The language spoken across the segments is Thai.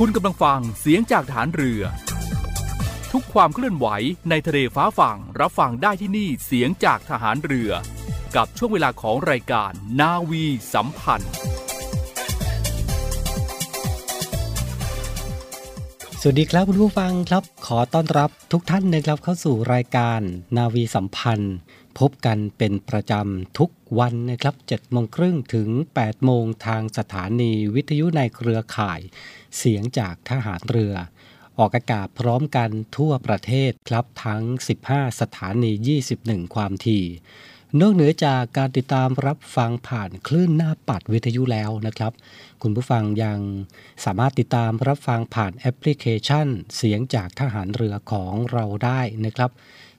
คุณกำลังฟังเสียงจากฐานเรือ ทุกความเคลื่อนไหวในทะเลฟ้าฝั่งรับฟังได้ที่นี่เสียงจากทหารเรือ กับช่วงเวลาของรายการนาวีสัมพันธ์ สวัสดีครับคุณผู้ฟังครับ ขอต้อนรับทุกท่านนะครับเข้าสู่รายการนาวีสัมพันธ์ พบกันเป็นประจำทุกวันนะครับ7โมงครึ่งถึง 8 โมงทางสถานีวิทยุในเครือข่าย เสียงจากทหารเรือ ออกอากาศพร้อมกันทั่วประเทศครับทั้ง 15 สถานี 21 ความถี่นอกเหนือจากการติดตามรับฟังผ่านคลื่นหน้าปัดวิทยุแล้วนะครับ คุณผู้ฟังยังสามารถติดตามรับฟังผ่านแอปพลิเคชัน เสียงจากทหารเรือของเราได้นะครับ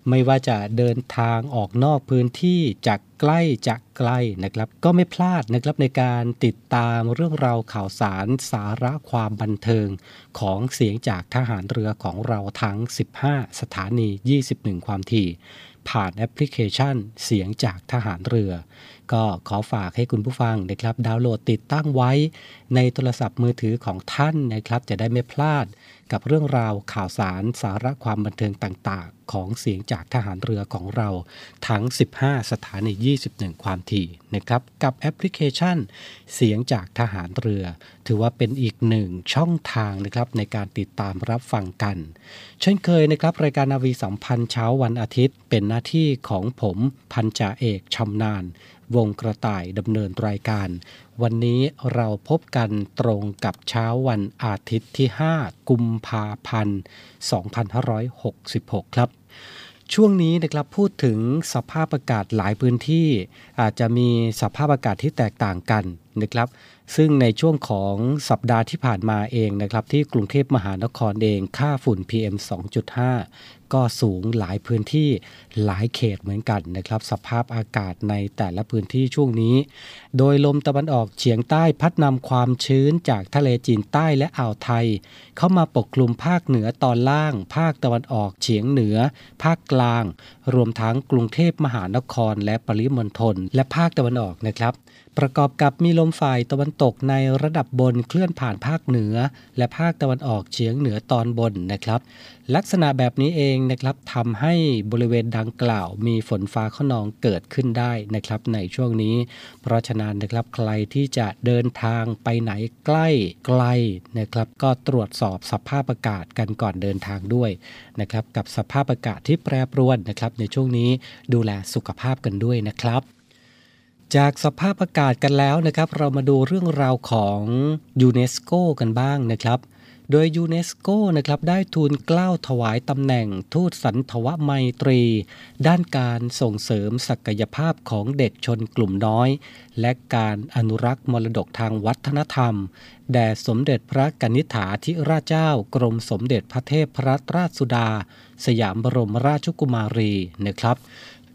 ไม่ว่าจะเดินทางออกนอกพื้นที่จากใกล้จากไกลนะครับ ก็ไม่พลาดนะครับในการติดตามเรื่องราวข่าวสารสาระความบันเทิง ของเสียงจากทหารเรือของเราทั้ง 15 สถานี 21 ความถี่ ผ่านแอปพลิเคชันเสียงจากทหารเรือ ก็ขอฝากให้คุณผู้ฟังนะครับดาวน์โหลดติดตั้งไว้ ในโทรศัพท์มือถือของท่านนะครับ จะได้ไม่พลาดกับเรื่องราวข่าวสารสาระความบันเทิงต่างๆ ของเสียงจากทหารเรือของเราทั้ง 15 สถานี 21 ความถี่นะครับ กับแอปพลิเคชัน เสียงจากทหารเรือ ถือว่าเป็นอีกหนึ่งช่องทางนะครับในการติดตามรับฟังกัน เช่นเคยนะครับ รายการนาวีสัมพันธ์เช้าวันอาทิตย์ เป็นหน้าที่ของผมพันจ่าเอกชำนาญ วงกระต่ายดำเนินรายการ วันนี้เราพบกันตรงกับเช้าวันอาทิตย์ที่ 5 กุมภาพันธ์ 2566 ครับช่วงนี้นะครับพูดถึงสภาพอากาศหลายพื้นที่ อาจจะมีสภาพอากาศที่แตกต่างกันนะครับ ซึ่งในช่วงของสัปดาห์ที่ผ่านมาเองนะครับ ที่กรุงเทพมหานครเองค่าฝุ่น PM 2.5 ก็สูงหลายพื้นที่หลายเขตเหมือนกันนะครับ สภาพอากาศในแต่ละพื้นที่ช่วงนี้ โดยลมตะวันออกเฉียงใต้พัดนำความชื้นจากทะเลจีนใต้และอ่าวไทย เข้ามาปกคลุมภาคเหนือตอนล่าง ภาคตะวันออกเฉียงเหนือ ภาคกลาง รวมทั้งกรุงเทพมหานครและปริมณฑลและภาคตะวันออกนะครับ ประกอบกับมีลมฝ่ายตะวันตกในระดับบนเคลื่อนผ่านภาคเหนือ และภาคตะวันออกเฉียงเหนือตอนบนนะครับ ลักษณะแบบนี้เองนะครับทำให้บริเวณดังกล่าว มีฝนฟ้าขนองเกิดขึ้นได้นะครับ ในช่วงนี้ เพราะฉะนั้นนะครับใครที่จะเดินทางไปไหนใกล้ไกลนะครับ ก็ตรวจสอบสภาพอากาศกันก่อนเดินทางด้วยนะครับ กับสภาพอากาศที่แปรปรวนนะครับ ในช่วงนี้ดูแลสุขภาพกันด้วยนะครับ จากสภาพอากาศกันแล้วนะครับ เรามาดูเรื่องราวของยูเนสโกกันบ้างนะครับ โดยยูเนสโกนะครับได้ทูลเกล้าถวายตำแหน่งทูตสันทวไมตรี ด้านการส่งเสริมศักยภาพของเด็กชนกลุ่มน้อย และการอนุรักษ์มรดกทางวัฒนธรรม แด่สมเด็จพระกนิษฐาธิราชเจ้ากรมสมเด็จพระเทพพรัตนราชสุดา สยามบรมราชกุมารีนะครับ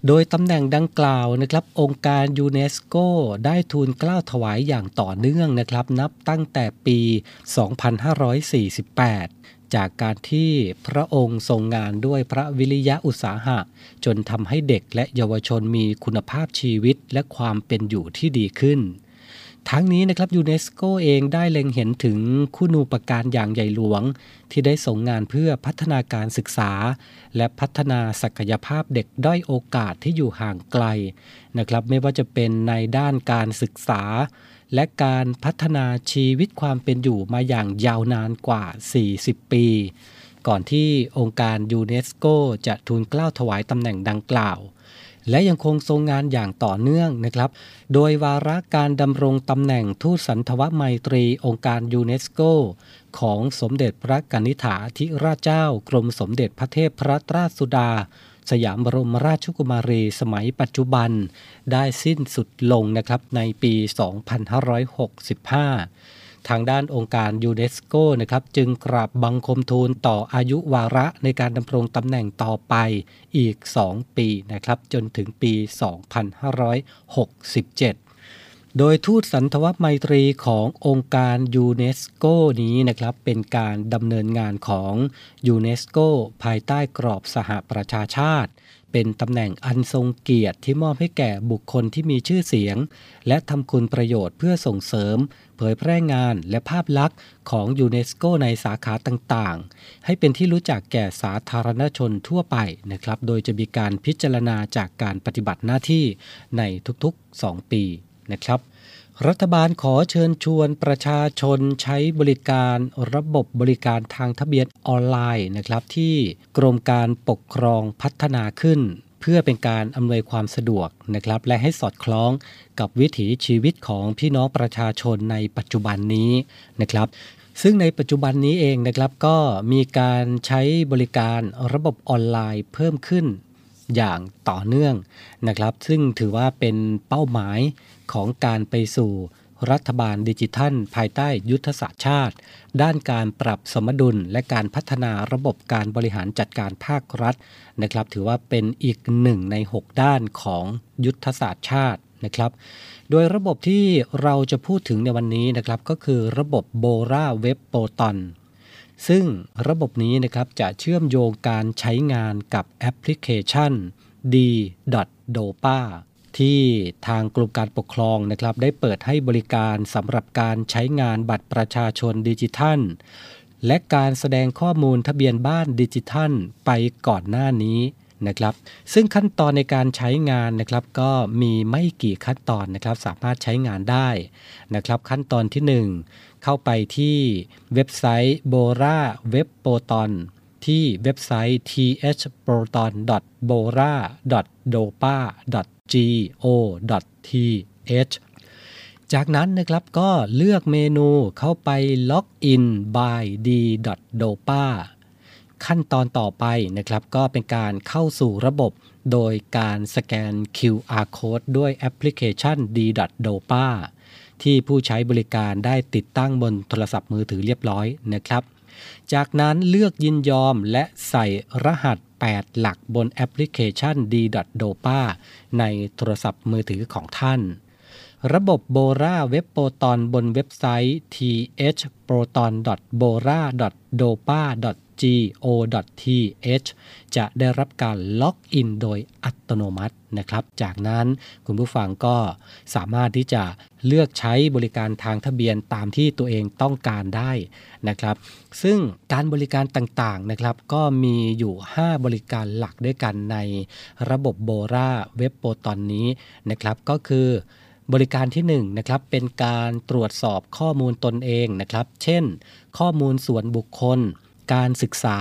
โดยตำแหน่งดังกล่าวนะครับองค์การยูเนสโกได้ทูลกล้าวถวายอย่างต่อเนื่องนะครับนับตั้งแต่ปี 2548 จากการที่พระองค์ทรงงานด้วยพระวิริยะอุตสาหะ จนทำให้เด็กและเยาวชนมีคุณภาพชีวิตและความเป็นอยู่ที่ดีขึ้น ทั้งนี้นะครับยูเนสโกเองได้เล็งเห็นถึงคุณูปการอย่างใหญ่หลวง ที่ได้ส่งงานเพื่อพัฒนาการศึกษา และพัฒนาศักยภาพเด็กด้อยโอกาสที่อยู่ห่างไกลนะครับไม่ว่าจะเป็นในด้านการศึกษา และการพัฒนาชีวิตความเป็นอยู่มาอย่างยาวนานกว่า 40 ปี ก่อนที่องค์การยูเนสโกจะทูลเกล้าถวายตำแหน่งดังกล่าว และยังคงทรงงานอย่างต่อเนื่องนะครับ โดยวาระการดำรงตำแหน่งทูตสันทวไมตรีองค์การยูเนสโก ของสมเด็จพระกนิษฐาธิราชเจ้ากรมสมเด็จพระเทพพระราชสุดา สยามบรมราชกุมารีสมัยปัจจุบัน ได้สิ้นสุดลงนะครับในปี 2565 ทางด้านองค์การยูเนสโกนะครับจึงกราบบังคมทูลต่ออายุวาระในการดำรงตำแหน่งต่อไปอีก 2 ปีนะครับจนถึงปี 2567โดยทูตสันทวไมตรีขององค์การยูเนสโกนี้นะครับเป็นการดำเนินงานของยูเนสโกภายใต้กรอบสหประชาชาติ เป็นตำแหน่งอันทรงเกียรติที่มอบให้แก่บุคคลที่มีชื่อเสียง และทำคุณประโยชน์เพื่อส่งเสริม เผยแพร่งานและภาพลักษณ์ของยูเนสโกในสาขาต่างๆ ให้เป็นที่รู้จักแก่สาธารณชนทั่วไปนะครับ โดยจะมีการพิจารณาจากการปฏิบัติหน้าที่ในทุกๆ 2 ปีนะครับรัฐบาลขอเชิญชวนประชาชนใช้บริการระบบบริการทางทะเบียนออนไลน์นะครับที่กรมการปกครองพัฒนาขึ้น เพื่อเป็นการอำนวยความสะดวกนะครับ และให้สอดคล้องกับวิถีชีวิตของพี่น้องประชาชนในปัจจุบันนี้นะครับ ซึ่งในปัจจุบันนี้เองนะครับก็มีการใช้บริการระบบออนไลน์เพิ่มขึ้นอย่างต่อเนื่องนะครับ ซึ่งถือว่าเป็นเป้าหมายของการไปสู่ รัฐบาลดิจิทัล ภายใต้ยุทธศาสตร์ชาติ ด้านการปรับสมดุลและการพัฒนาระบบการบริหารจัดการภาครัฐนะครับ ถือว่าเป็นอีกหนึ่งใน 6 ด้านของยุทธศาสตร์ชาตินะครับ โดยระบบที่เราจะพูดถึงในวันนี้นะครับ ก็คือระบบโบราเว็บโปรตอนซึ่งระบบนี้นะครับจะเชื่อมโยงการใช้งานกับแอปพลิเคชัน d.dopa ที่ทางกรมการปกครองนะครับได้เปิดให้บริการสำหรับการใช้งานบัตรประชาชนดิจิทัล และการแสดงข้อมูลทะเบียนบ้านดิจิทัลไปก่อนหน้านี้นะครับซึ่งขั้นตอนในการใช้งานนะครับก็มีไม่กี่ขั้นตอนนะครับสามารถใช้งานได้นะครับขั้นตอนที่ 1 เข้าไปที่เว็บไซต์ Bora Web p o t o n ที่เว็บไซต์ thproton.bora.dopa go.th จากนั้นนะครับก็เลือกเมนูเข้าไปล็อกอิน by D.DOPA ขั้นตอนต่อไปนะครับก็เป็นการเข้าสู่ระบบโดยการสแกน QR code ด้วยแอปพลิเคชัน d.dopa ที่ผู้ใช้บริการได้ติดตั้งบนโทรศัพท์มือถือเรียบร้อยนะครับ จากนั้นเลือกยินยอมและใส่รหัส 8 หลักบนแอปพลิเคชัน d.dopa ในโทรศัพท์มือถือของท่าน ระบบโบราเว็บโปรตอนบนเว็บไซต์ th proton dora dopa g.o.t.h จะได้รับการล็อกอินโดยอัตโนมัตินะครับ จากนั้นคุณผู้ฟังก็สามารถที่จะเลือกใช้บริการทางทะเบียนตามที่ตัวเองต้องการได้นะครับ ซึ่งการบริการต่างๆนะครับ ก็มีอยู่ 5 บริการหลักด้วยกันในระบบโบราเว็บโปรตอนนี้นะครับ ก็คือบริการที่1นะครับเป็นการตรวจสอบข้อมูลตนเองนะครับ เช่น ข้อมูลส่วนบุคคล การศึกษา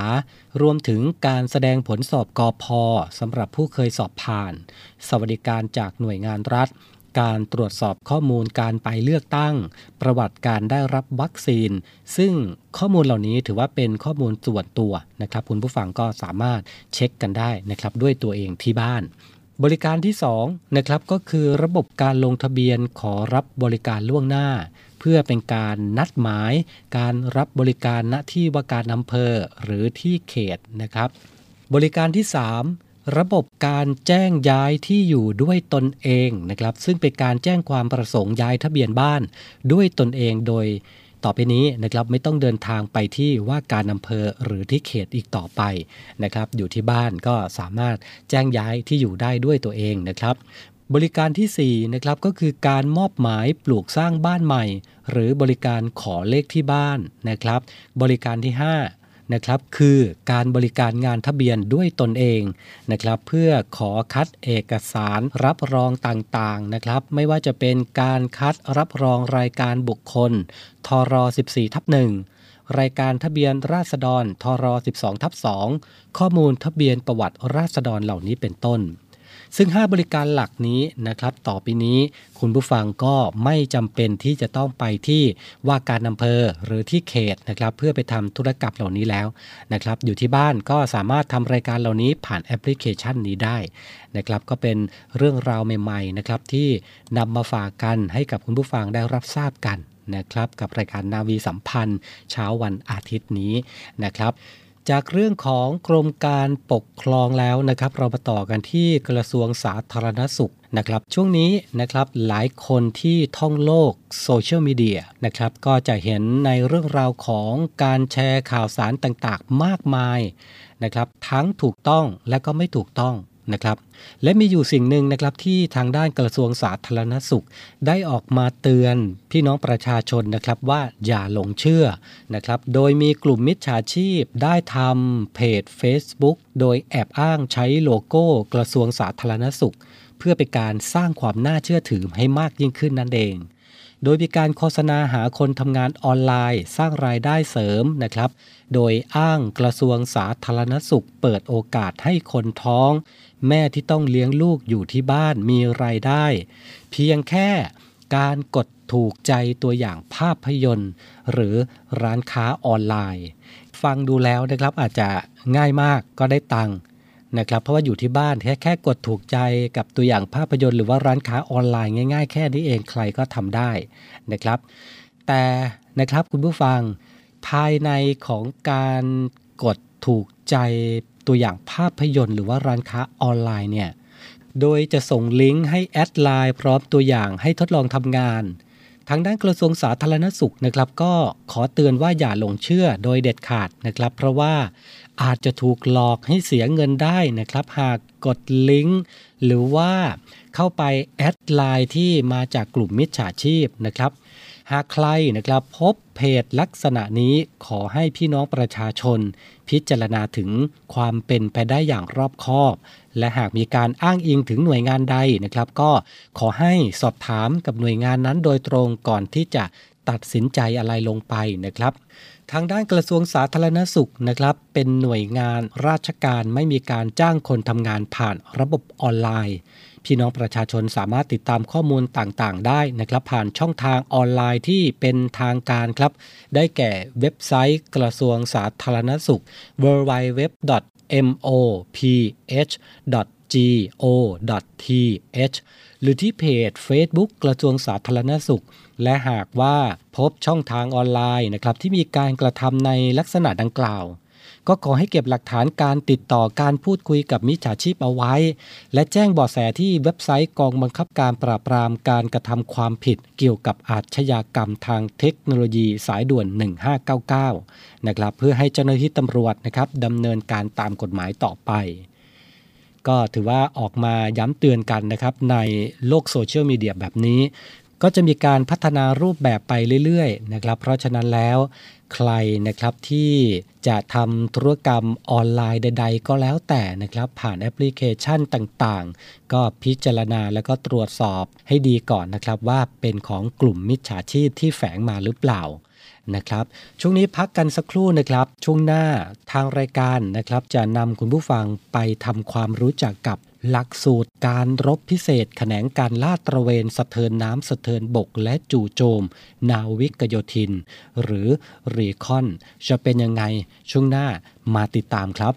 รวมถึงการแสดงผลสอบกอพอสำหรับผู้เคยสอบผ่าน สวัสดิการจากหน่วยงานรัฐ การตรวจสอบข้อมูลการไปเลือกตั้ง ประวัติการได้รับวัคซีน ซึ่งข้อมูลเหล่านี้ถือว่าเป็นข้อมูลส่วนตัวนะครับ คุณผู้ฟังก็สามารถเช็คกันได้นะครับด้วยตัวเองที่บ้านบริการที่2นะครับก็คือระบบการลงทะเบียนขอรับบริการล่วงหน้า เพื่อเป็นการนัดหมาย การรับบริการณที่ว่าการอำเภอหรือที่เขตนะครับ บริการที่ 3ระบบการแจ้งย้ายที่อยู่ด้วยตนเองนะครับ ซึ่งเป็นการแจ้งความประสงค์ย้ายทะเบียนบ้าน ด้วยตนเองโดย ต่อไปนี้นะครับไม่ต้องเดินทางไปที่ว่าการอำเภอหรือที่เขตอีกต่อไปนะครับ อยู่ที่บ้านก็สามารถแจ้งย้ายที่อยู่ได้ด้วยตัวเองนะครับ บริการที่4นะครับก็คือการมอบหมายปลูกสร้างบ้านใหม่ หรือบริการขอเลขที่บ้านนะครับ บริการที่ 5 นะครับ คือการบริการงานทะเบียนด้วยตนเองนะครับ เพื่อขอคัดเอกสารรับรองต่างๆนะครับ ไม่ว่าจะเป็นการคัดรับรองรายการบุคคลทร14ทับ1รายการทะเบียนราษฎรทร12ทับ2ข้อมูลทะเบียนประวัติราษฎรเหล่านี้เป็นต้น ซึ่ง 5 บริการหลักนี้นะครับ ต่อไปนี้คุณผู้ฟังก็ไม่จำเป็นที่จะต้องไปที่ว่าการอำเภอหรือที่เขตนะครับเพื่อไปทำธุรกรรมเหล่านี้แล้วนะครับ อยู่ที่บ้านก็สามารถทำรายการเหล่านี้ผ่านแอปพลิเคชันนี้ได้นะครับก็เป็นเรื่องราวใหม่ๆนะครับที่นำมาฝากกันให้กับคุณผู้ฟังได้รับทราบกันนะครับกับรายการนาวีสัมพันธ์ เช้าวันอาทิตย์นี้นะครับ จากเรื่องของกรมการปกครองแล้วนะครับ เรามาต่อกันที่กระทรวงสาธารณสุขนะครับช่วงนี้นะครับหลายคนที่ท่องโลกโซเชียลมีเดียนะครับก็จะเห็นในเรื่องราวของการแชร์ข่าวสารต่างๆ มากมายนะครับทั้งถูกต้องและก็ไม่ถูกต้อง นะครับ และมีอยู่สิ่งหนึ่งนะครับที่ทางด้านกระทรวงสาธารณสุข ได้ออกมาเตือนพี่น้องประชาชนนะครับว่าอย่าหลงเชื่อนะครับ โดยมีกลุ่มมิจฉาชีพได้ทำเพจ Facebook โดยแอบอ้างใช้โลโก้กระทรวงสาธารณสุข เพื่อเป็นการสร้างความน่าเชื่อถือให้มากยิ่งขึ้นนั่นเอง โดยมีการโฆษณาหาคนทำงานออนไลน์ สร้างรายได้เสริมนะครับ โดยอ้างกระทรวงสาธารณสุข เปิดโอกาสให้คนท้อง แม่ที่ต้องเลี้ยงลูกอยู่ที่บ้านมีรายได้ เพียงแค่การกดถูกใจตัวอย่างภาพยนตร์ หรือร้านค้าออนไลน์ ฟังดูแล้วนะครับอาจจะง่ายมากก็ได้ตังค์ นะครับเพราะว่าอยู่ที่บ้านแค่แค่กดถูกใจกับตัวอย่างภาพยนตร์หรือว่าร้านค้าออนไลน์ง่าย ๆ แค่นี้เองใครก็ทำได้นะครับ แต่นะครับคุณผู้ฟังภายในของการกดถูกใจตัวอย่างภาพยนตร์หรือว่าร้านค้าออนไลน์เนี่ยโดยจะส่งลิงก์ให้แอดไลน์พร้อมตัวอย่างให้ทดลองทำงาน ทางด้านกระทรวงสาธารณสุขนะครับ ก็ขอเตือนว่าอย่าหลงเชื่อโดยเด็ดขาดนะครับ เพราะว่าอาจจะถูกหลอกให้เสียเงินได้นะครับ หากกดลิงก์หรือว่าเข้าไป add ไลน์ที่มาจากกลุ่มมิจฉาชีพนะครับ หากใครนะครับพบเพจลักษณะนี้ขอให้พี่น้องประชาชน พิจารณาถึงความเป็นไปได้อย่างรอบคอบ และหากมีการอ้างอิงถึงหน่วยงานใดนะครับ ก็ขอให้สอบถามกับหน่วยงานนั้นโดยตรงก่อนที่จะตัดสินใจอะไรลงไปนะครับทางด้านกระทรวงสาธารณสุขนะครับ เป็นหน่วยงานราชการไม่มีการจ้างคนทำงานผ่านระบบออนไลน์ พี่น้องประชาชนสามารถติดตามข้อมูลต่างๆ ได้นะครับ ผ่านช่องทางออนไลน์ที่เป็นทางการครับ ได้แก่เว็บไซต์กระทรวงสาธารณสุข moph.go.th หรือที่เพจ Facebook กระทรวงสาธารณสุข และหากว่าพบช่องทางออนไลน์นะครับที่มีการกระทำในลักษณะดังกล่าว ก็ขอให้เก็บหลักฐานการติดต่อการพูดคุยกับมิจฉาชีพเอาไว้ และแจ้งเบาะแสที่เว็บไซต์กองบังคับการปราบปรามการกระทำความผิดเกี่ยวกับอาชญากรรมทางเทคโนโลยีสายด่วน 1599 นะครับเพื่อให้เจ้าหน้าที่ตำรวจนะครับดำเนินการตามกฎหมายต่อไปก็ถือว่าออกมาย้ำเตือนกันนะครับในโลกโซเชียลมีเดียแบบนี้ ก็จะมีการพัฒนารูปแบบไปเรื่อยๆนะครับเพราะฉะนั้นแล้ว ใครนะครับที่จะทำธุรกรรมออนไลน์ใด ๆ ก็แล้วแต่นะครับ ผ่านแอปพลิเคชันต่างๆ ก็พิจารณาแล้วก็ตรวจสอบให้ดีก่อนนะครับ ว่าเป็นของกลุ่มมิจฉาชีพที่แฝงมาหรือเปล่านะครับช่วงนี้พักกันสักครู่นะครับ ช่วงหน้าทางรายการนะครับ จะนำคุณผู้ฟังไปทำความรู้จักกับ หลักสูตรการรบพิเศษแขนงการลาดตระเวนสะเทินน้ำสะเทินบกและจู่โจม นาวิกโยธิน หรือรีคอน จะเป็นยังไงช่วงหน้ามาติดตามครับ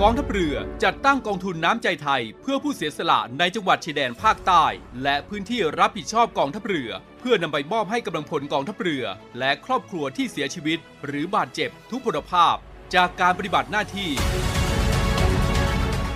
กองทัพเรือจัดตั้งกองทุนน้ำใจไทย เพื่อผู้เสียสละในจังหวัดชายแดนภาคใต้ และพื้นที่รับผิดชอบกองทัพเรือ เพื่อนำไปมอบให้กำลังพลกองทัพเรือ และครอบครัวที่เสียชีวิต หรือบาดเจ็บทุกพลภาพ จากการปฏิบัติหน้าที่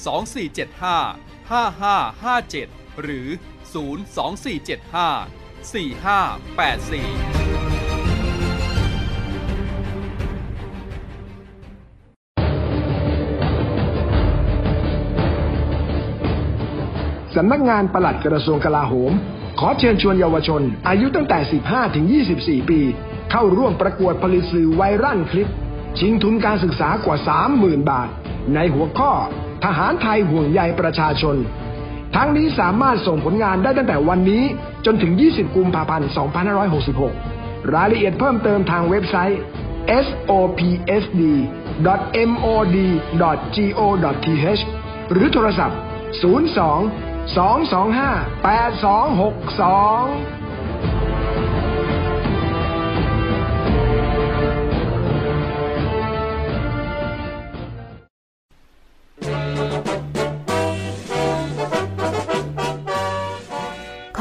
2475 5557 หรือ 02475 4584สำนักงานปลัดกระทรวงกลาโหม ขอเชิญชวนเยาวชน อายุตั้งแต่ 15 ถึง 24 ปี เข้าร่วมประกวดผลิตสื่อไวรัลคลิป ชิงทุนการศึกษากว่า 30,000 บาท ในหัวข้อ ทหารไทยห่วงใยประชาชน ทั้งนี้สามารถส่งผลงานได้ตั้งแต่วันนี้จนถึง 20 กุมภาพันธ์ 2566 รายละเอียดเพิ่มเติมทางเว็บไซต์ sopsd.mod.go.th หรือโทรศัพท์ 02 225 8262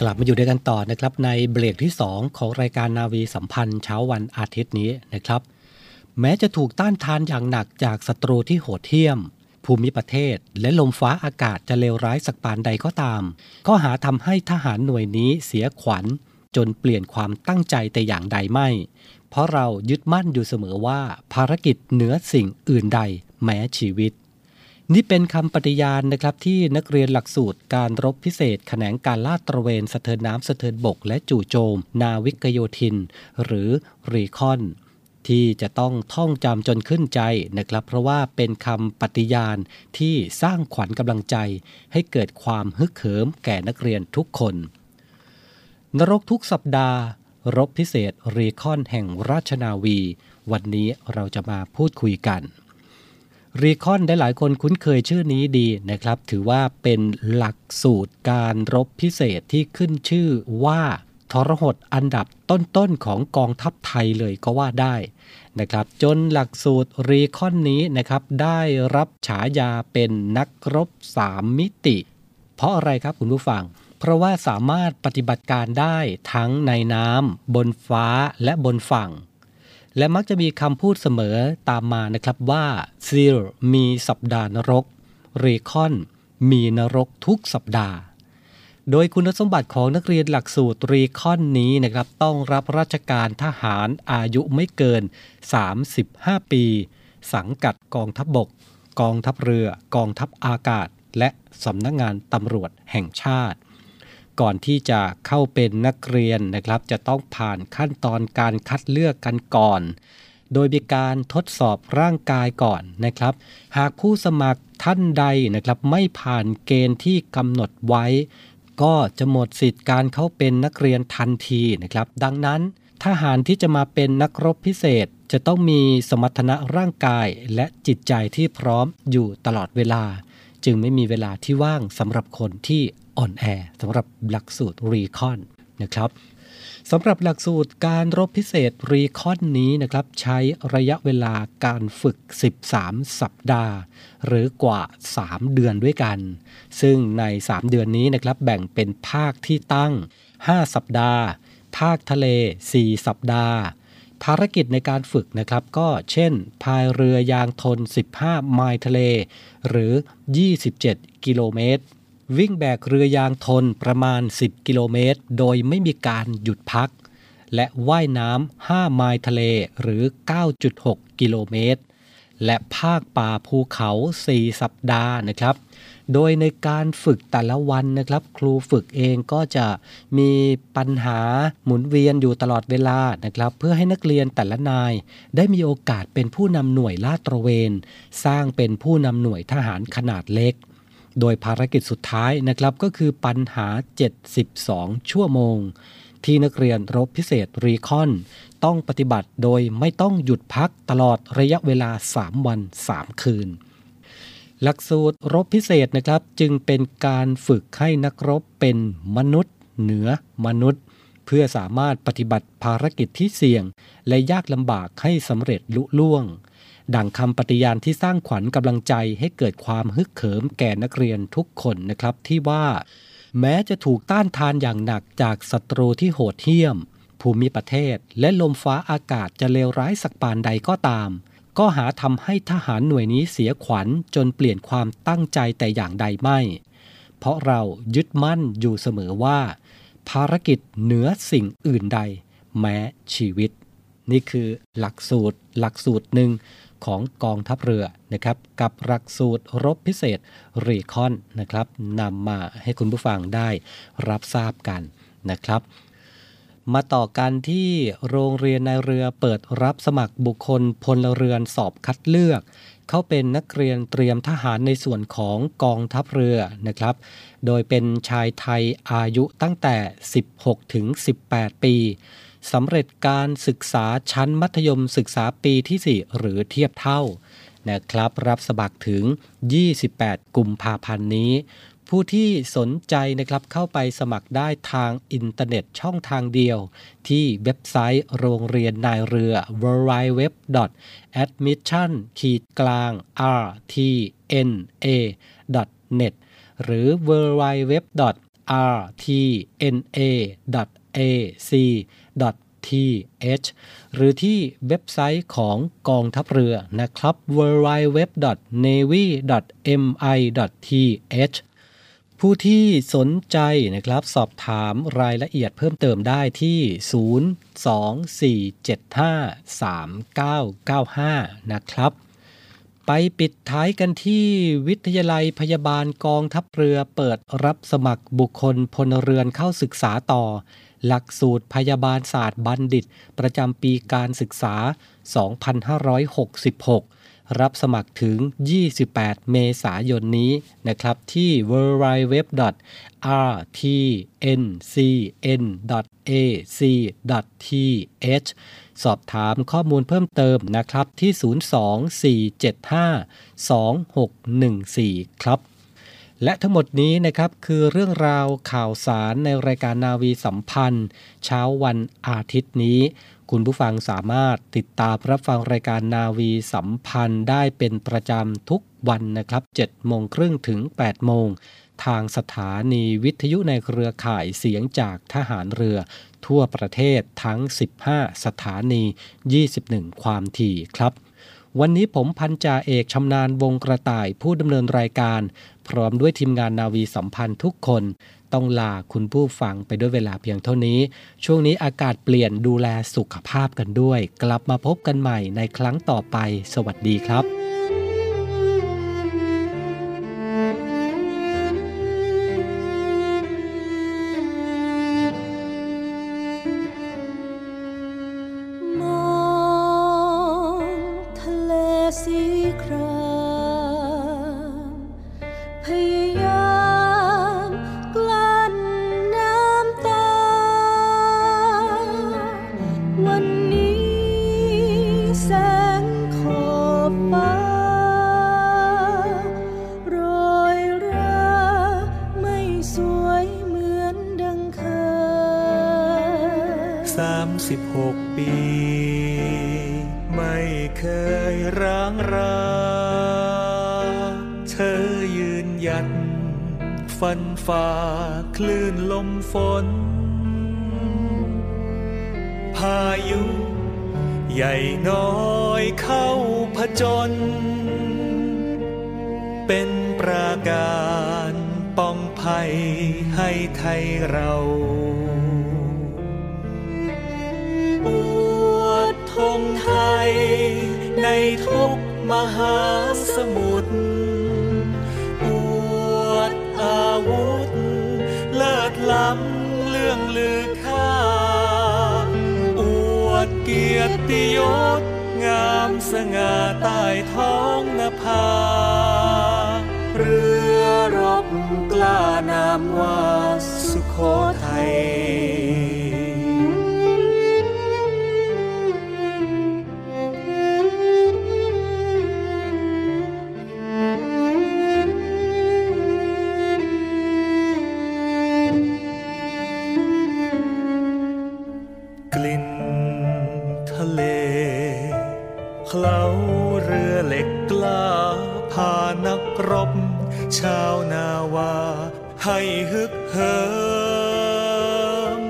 กลับมาอยู่ด้วยกันต่อนะครับในเบรกที่ 2 ของรายการนาวีสัมพันธ์เช้าวันอาทิตย์นี้นะครับ แม้จะถูกต้านทานอย่างหนักจากศัตรูที่โหดเหี้ยม ภูมิประเทศ และลมฟ้าอากาศจะเลวร้ายสักปานใดก็ตาม ก็หาทำให้ทหารหน่วยนี้เสียขวัญ จนเปลี่ยนความตั้งใจแต่อย่างใดไม่ เพราะเรายึดมั่นอยู่เสมอว่าภารกิจเหนือสิ่งอื่นใด แม้ชีวิต นี่เป็นคำปฏิญาณนะครับที่นักเรียนหลักสูตรการรบพิเศษ แขนงการลาดตระเวนสะเทินน้ำสะเทินบก และจู่โจม นาวิกโยธิน หรือรีคอน ที่จะต้องท่องจำจนขึ้นใจนะครับ เพราะว่าเป็นคำปฏิญาณที่สร้างขวัญกำลังใจ ให้เกิดความฮึกเหิมแก่นักเรียนทุกคน นรกทุกสัปดาห์ รบพิเศษรีคอนแห่งราชนาวี วันนี้เราจะมาพูดคุยกัน รีคอนได้หลายคนคุ้นเคยชื่อนี้ดีนะครับ ถือว่าเป็นหลักสูตรการรบพิเศษที่ขึ้นชื่อว่าทรหดอันดับต้นๆของกองทัพไทยเลยก็ว่าได้นะครับ จนหลักสูตรรีคอนนี้นะครับ ได้รับฉายาเป็นนักรบ3มิติ เพราะอะไรครับคุณผู้ฟัง เพราะว่าสามารถปฏิบัติการได้ทั้งในน้ำบนฟ้าและบนฝั่ง และมักจะมีคำพูดเสมอตามมานะครับว่าซีลมีสัปดาห์นรก เรคอน มีนรกทุกสัปดาห์ โดยคุณสมบัติของนักเรียนหลักสูตรรีคอนนี้นะครับต้องรับราชการทหารอายุไม่เกิน 35 ปี สังกัดกองทัพบบก กองทัพเรือ กองทัพอากาศ และสำนักงงานตำรวจแห่งชาติ ก่อนที่จะเข้าเป็นนักเรียนนะครับ จะต้องผ่านขั้นตอนการคัดเลือกกันก่อน โดยมีการทดสอบร่างกายก่อนนะครับ หากผู้สมัครท่านใดนะครับไม่ผ่านเกณฑ์ที่กำหนดไว้ ก็จะหมดสิทธิ์การเข้าเป็นนักเรียนทันทีนะครับ ดังนั้นทหารที่จะมาเป็นนักรบพิเศษจะต้องมีสมรรถนะร่างกายและจิตใจที่พร้อมอยู่ตลอดเวลา จึงไม่มีเวลาที่ว่างสำหรับคนที่ อ่อนแอสำหรับหลักสูตรรีคอนนะครับสำหรับหลักสูตรการรบพิเศษรีคอนนี้นะครับ ใช้ระยะเวลาการฝึก 13 สัปดาห์ หรือกว่า 3 เดือนด้วยกัน ซึ่งใน 3 เดือนนี้นะครับแบ่งเป็นภาคที่ตั้ง 5 สัปดาห์ ภาคทะเล 4 สัปดาห์ ภารกิจในการฝึกนะครับ ก็เช่น พายเรือยางทน 15 ไมล์ทะเล หรือ 27 กิโลเมตร วิ่งแบกเรือยางทนประมาณ 10 กิโลเมตร โดยไม่มีการหยุดพัก และว่ายน้ำ 5 ไมล์ทะเลหรือ 9.6 กิโลเมตร และภาคป่าภูเขา 4 สัปดาห์นะครับ โดยในการฝึกแต่ละวันนะครับ ครูฝึกเองก็จะมีปัญหาหมุนเวียนอยู่ตลอดเวลานะครับ เพื่อให้นักเรียนแต่ละนาย ได้มีโอกาสเป็นผู้นำหน่วยลาดตระเวน สร้างเป็นผู้นำหน่วยทหารขนาดเล็ก โดยภารกิจสุดท้ายนะครับก็คือปัญหา 72 ชั่วโมง ที่นักเรียนรบพิเศษรีคอน ต้องปฏิบัติโดยไม่ต้องหยุดพักตลอดระยะเวลา 3 วัน 3 คืน หลักสูตรรบพิเศษนะครับจึงเป็นการฝึกให้นักรบเป็นมนุษย์ เหนือมนุษย์ เพื่อสามารถปฏิบัติภารกิจที่เสี่ยง และยากลำบากให้สำเร็จลุล่วง ดังคำปฏิญาณที่สร้างขวัญกำลังใจให้เกิดความฮึกเหิมแก่นักเรียนทุกคนนะครับที่ว่า แม้จะถูกต้านทานอย่างหนักจากศัตรูที่โหดเหี้ยม ภูมิประเทศและลมฟ้าอากาศจะเลวร้ายสักปานใดก็ตาม ก็หาทำให้ทหารหน่วยนี้เสียขวัญจนเปลี่ยนความตั้งใจแต่อย่างใดไม่ เพราะเรายึดมั่นอยู่เสมอว่า ภารกิจเหนือสิ่งอื่นใด แม้ชีวิต นี่คือหลักสูตร หลักสูตรหนึ่ง ของกองทัพเรือนะครับกับหลักสูตรรบพิเศษรีคอนนะครับนำมาให้คุณผู้ฟังได้รับทราบกันนะครับ มาต่อกันที่โรงเรียนในเรือเปิดรับสมัครบุคคลพลเรือนสอบคัดเลือกเข้าเป็นนักเรียนเตรียมทหารในส่วนของกองทัพเรือนะครับ โดยเป็นชายไทยอายุตั้งแต่ 16 ถึง 18 ปี สำเร็จการศึกษาชั้นมัธยมศึกษาปีที่ 4 หรือเทียบเท่านะครับรับสมัครถึง 28 กุมภาพันธ์นี้ ผู้ที่สนใจนะครับเข้าไปสมัครได้ทางอินเทอร์เน็ตช่องทางเดียว ที่เว็บไซต์โรงเรียนนายเรือ w w w admission ขีดกลาง rtna net หรือ w w w rtna th หรือที่เว็บไซต์ของกองทัพเรือนะครับ www.navy.mi.th ผู้ที่สนใจนะครับสอบถามรายละเอียดเพิ่มเติมได้ที่ 024753995 นะครับ ไปปิดท้ายกันที่วิทยาลัยพยาบาลกองทัพเรือเปิดรับสมัครบุคคลพลเรือนเข้าศึกษาต่อ หลักสูตรพยาบาลศาสตร์บัณฑิต ประจำปีการศึกษา 2566 รับสมัครถึง 28 เมษายนนี้นะครับที่ www.rtncn.ac.th สอบถามข้อมูลเพิ่มเติมนะครับที่ 024752614 ครับ และทั้งหมดนี้นะครับคือเรื่องราวข่าวสารในรายการนาวีสัมพันธ์ เช้าวันอาทิตย์นี้ คุณผู้ฟังสามารถติดตามรับฟังรายการนาวีสัมพันธ์ได้เป็นประจำทุกวันนะครับ7โมงครึ่งถึง8โมงทางสถานีวิทยุในเครือข่ายเสียงจากทหารเรือ ทั่วประเทศทั้ง 15 สถานี 21 ความถี่ครับ วันนี้ผมพันจ่าเอกชำนาญวงกระต่ายผู้ดำเนินรายการ พร้อมด้วยทีมงานนาวีสัมพันธ์ทุกคน ต้องลาคุณผู้ฟังไปด้วยเวลาเพียงเท่านี้ ช่วงนี้อากาศเปลี่ยนดูแลสุขภาพกันด้วย กลับมาพบกันใหม่ในครั้งต่อไป สวัสดีครับ ยัดฟันฝ่าคลื่นลมฝน พายุ ใหญ่น้อยเข้าผจญเป็นประการป้องภัยให้ไทยเราปวดธงไทยในทุกมหาสมุทร รติยศงามสง่าใต้ท้องนภา เรือรบกล้านามว่าสุโขทัย คล้าเรือเหล็กกล้าพานักรบ ชาวนาวา ให้ฮึกเหิม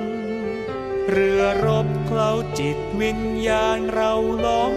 เรือรบเคล้าจิตวิญญาณเราล้อ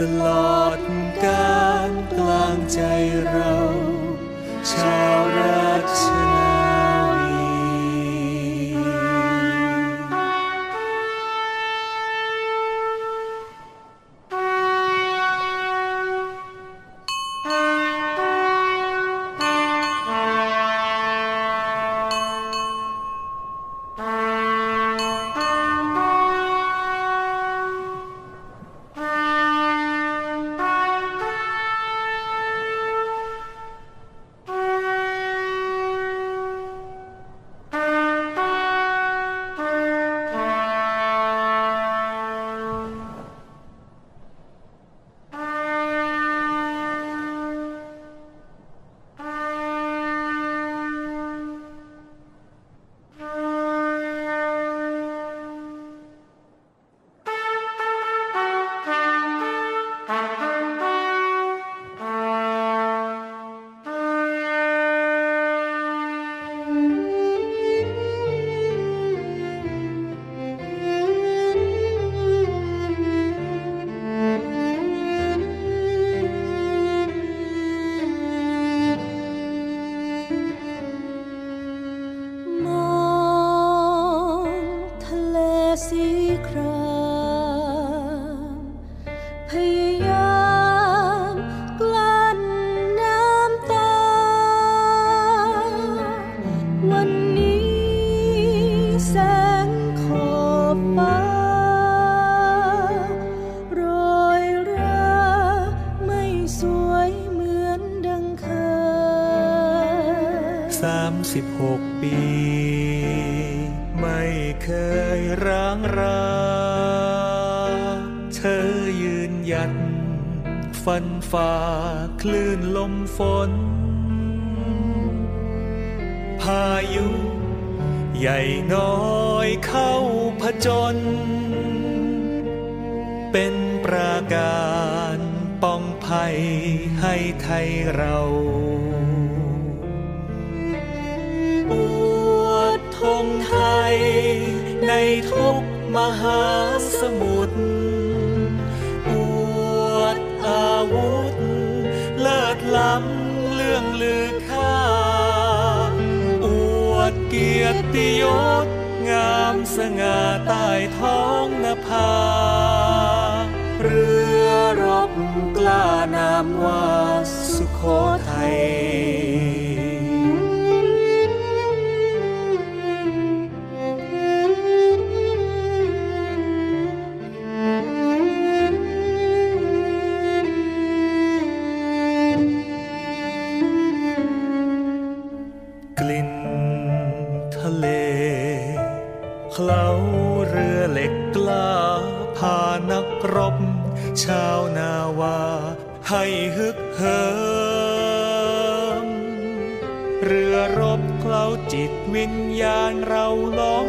ตลอดการกลางใจเราชา ยุ ใหญ่น้อยเข้าผจญ เป็นปราการป้องภัยให้ไทยเราปวดทงไทยในทุกมหาสมุทร ติยศงามสง่าใต้ท้องนภา เรือรบกล้านามว่าสุโข รบ ชาวนาวา ให้ฮึกเหิม เรือรบเคล้าจิตวิญญาณเราล้อม